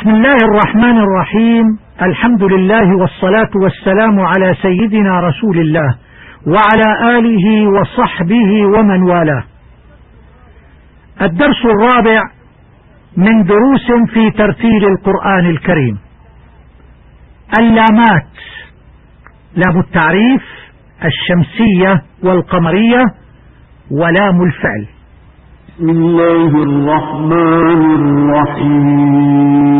بسم الله الرحمن الرحيم. الحمد لله والصلاة والسلام على سيدنا رسول الله وعلى آله وصحبه ومن والاه. الدرس الرابع من دروس في ترتيل القرآن الكريم. اللامات. لام التعريف الشمسية والقمرية ولام الفعل. بسم الله الرحمن الرحيم.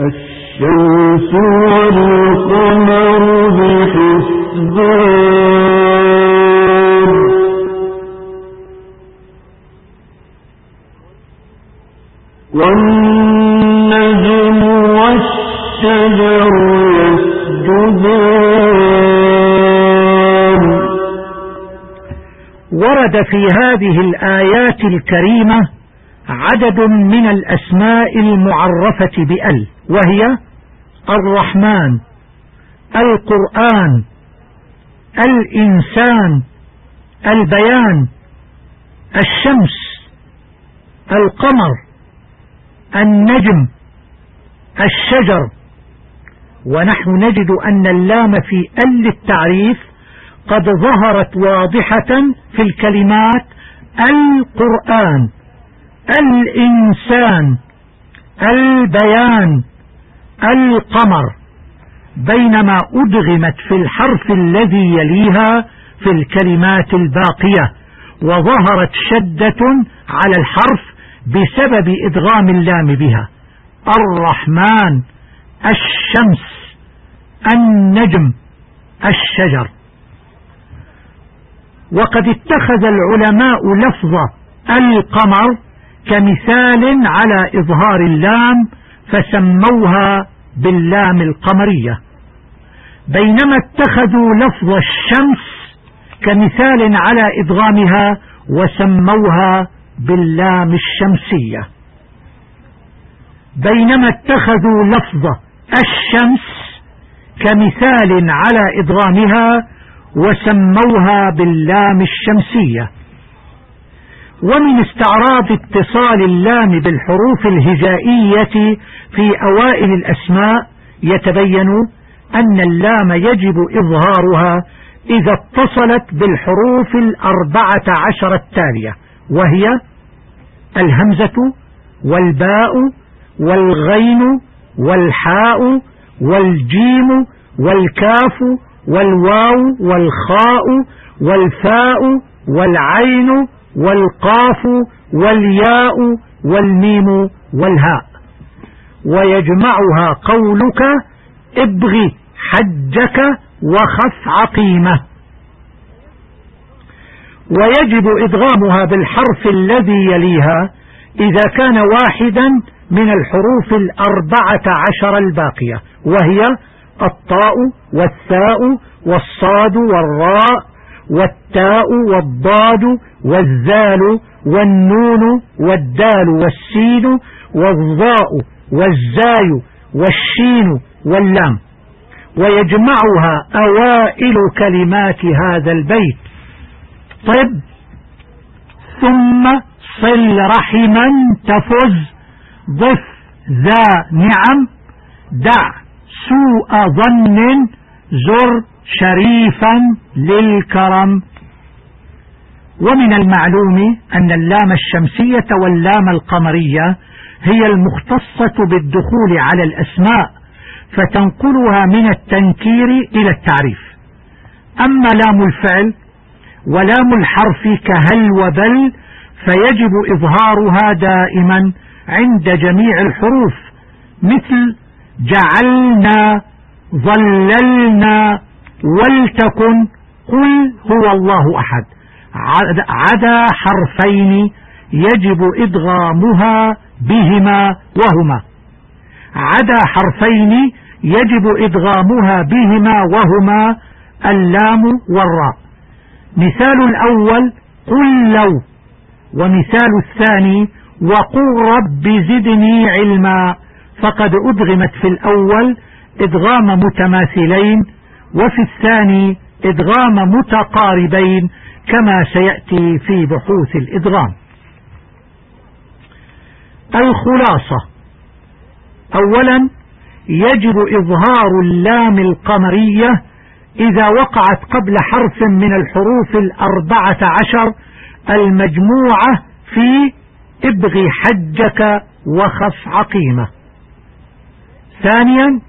الشمس والقمر بحسبان. والنجم والشجر يسجدان. ورد في هذه الآيات الكريمة عدد من الأسماء المعرفة بأل وهي الرحمن القرآن الإنسان البيان الشمس القمر النجم الشجر. ونحن نجد أن اللام في أل التعريف قد ظهرت واضحة في الكلمات القرآن الإنسان البيان. القمر بينما أدغمت في الحرف الذي يليها في الكلمات الباقية وظهرت شدة على الحرف بسبب إدغام اللام بها. الرحمن الشمس النجم الشجر. وقد اتخذ العلماء لفظ القمر كمثال على إظهار اللام فسموها باللام القمرية. بينما اتخذوا لفظ الشمس كمثال على إدغامها وسموها باللام الشمسية. بينما اتخذوا لفظ الشمس كمثال على إدغامها وسموها باللام الشمسية. ومن استعراض اتصال اللام بالحروف الهجائية في أوائل الأسماء يتبين أن اللام يجب إظهارها إذا اتصلت بالحروف الأربعة عشر التالية وهي الهمزة والباء والغين والحاء والجيم والكاف والواو والخاء والفاء والعين والقاف والياء والميم والهاء. ويجمعها قولك ابغي حجك وخف عقيمة. ويجب إدغامها بالحرف الذي يليها إذا كان واحدا من الحروف الأربعة عشر الباقية وهي الطاء والثاء والصاد والراء والتاء والضاد والذال والنون والدال والسين والضاء والزاي والشين واللام. ويجمعها أوائل كلمات هذا البيت. طب ثم صل رحما تفز. ضف ذا نعم. دع سوء ظن. زر شريفا للكرم. ومن المعلوم أن اللام الشمسية واللام القمرية هي المختصة بالدخول على الأسماء فتنقلها من التنكير إلى التعريف. أما لام الفعل ولام الحرف كهل وبل فيجب إظهارها دائما عند جميع الحروف مثل جعلنا ظللنا ولتكن قل هو الله أحد. عدا حرفين يجب إدغامها بهما وهما. عدا حرفين يجب إدغامها بهما وهما اللام والراء. مثال الأول قل لو ومثال الثاني وقل رب زدني علما. فقد أدغمت في الأول إدغام متماثلين وفي الثاني إدغام متقاربين كما سيأتي في بحوث الإدغام. الخلاصة. أولا يجب إظهار اللام القمرية إذا وقعت قبل حرف من الحروف الأربعة عشر المجموعة في ابغ حجك وخف عقيمة ثانيا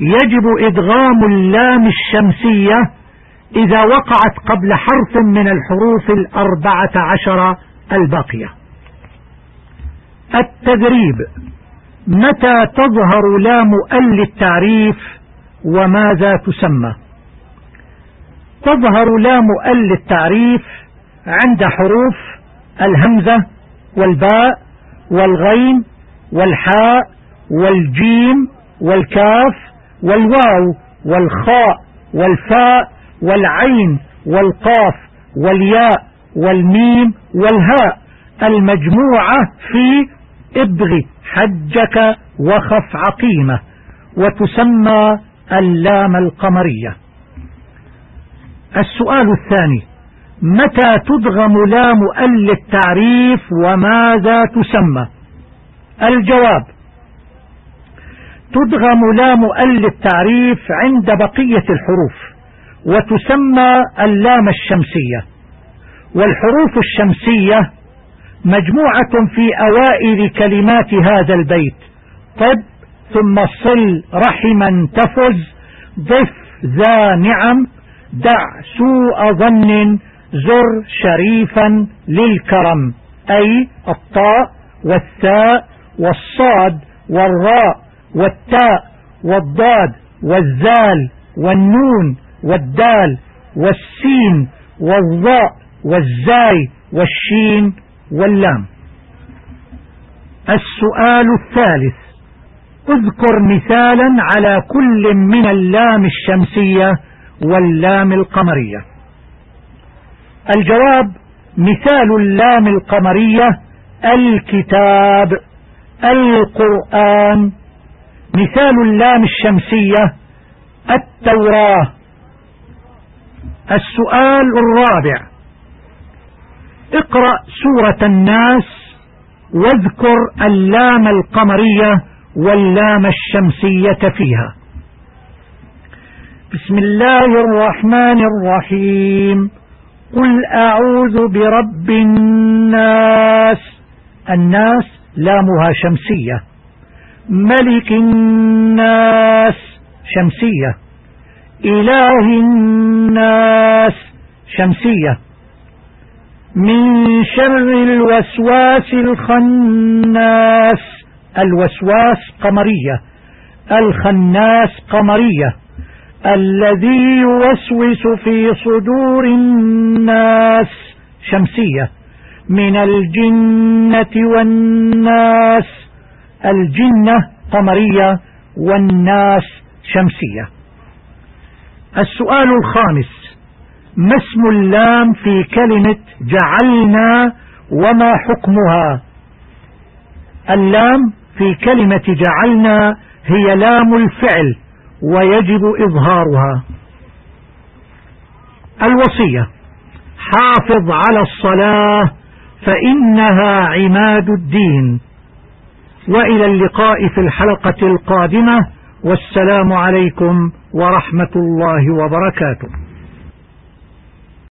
يجب إدغام اللام الشمسية إذا وقعت قبل حرف من الحروف الأربعة عشر الباقية. التدريب متى تظهر لام ال التعريف وماذا تسمى؟ تظهر لام ال التعريف عند حروف الهمزة والباء والغين والحاء والجيم والكاف والواو والخاء والفاء والعين والقاف والياء والميم والهاء المجموعة في ابغ حجك وخف عقيمة وتسمى اللام القمرية. السؤال الثاني متى تدغم لام ال التعريف وماذا تسمى؟ الجواب تدغم لام ال التعريف عند بقية الحروف وتسمى اللام الشمسية. والحروف الشمسية مجموعة في أوائل كلمات هذا البيت. طب ثم صل رحما تفز ضف ذا نعم دع سوء ظن زر شريفا للكرم. أي الطاء والثاء والصاد والراء. والتاء والضاد والزال والنون والدال والسين والضاء والزاي والشين واللام. السؤال الثالث. اذكر مثالا على كل من اللام الشمسية واللام القمرية. الجواب مثال اللام القمرية الكتاب القرآن مثال اللام الشمسية التوراة. السؤال الرابع. اقرأ سورة الناس واذكر اللام القمرية واللام الشمسية فيها. بسم الله الرحمن الرحيم. قل أعوذ برب الناس. الناس لامها شمسية. ملك الناس شمسية. إله الناس شمسية. من شر الوسواس الخناس الوسواس قمرية. الخناس قمرية. الذي يوسوس في صدور الناس شمسية. من الجنة والناس الجنة قمرية والناس شمسية. السؤال الخامس ما اسم اللام في كلمة جعلنا وما حكمها؟ اللام في كلمة جعلنا هي لام الفعل ويجب إظهارها. الوصية حافظ على الصلاة فإنها عماد الدين. وإلى اللقاء في الحلقة القادمة والسلام عليكم ورحمة الله وبركاته.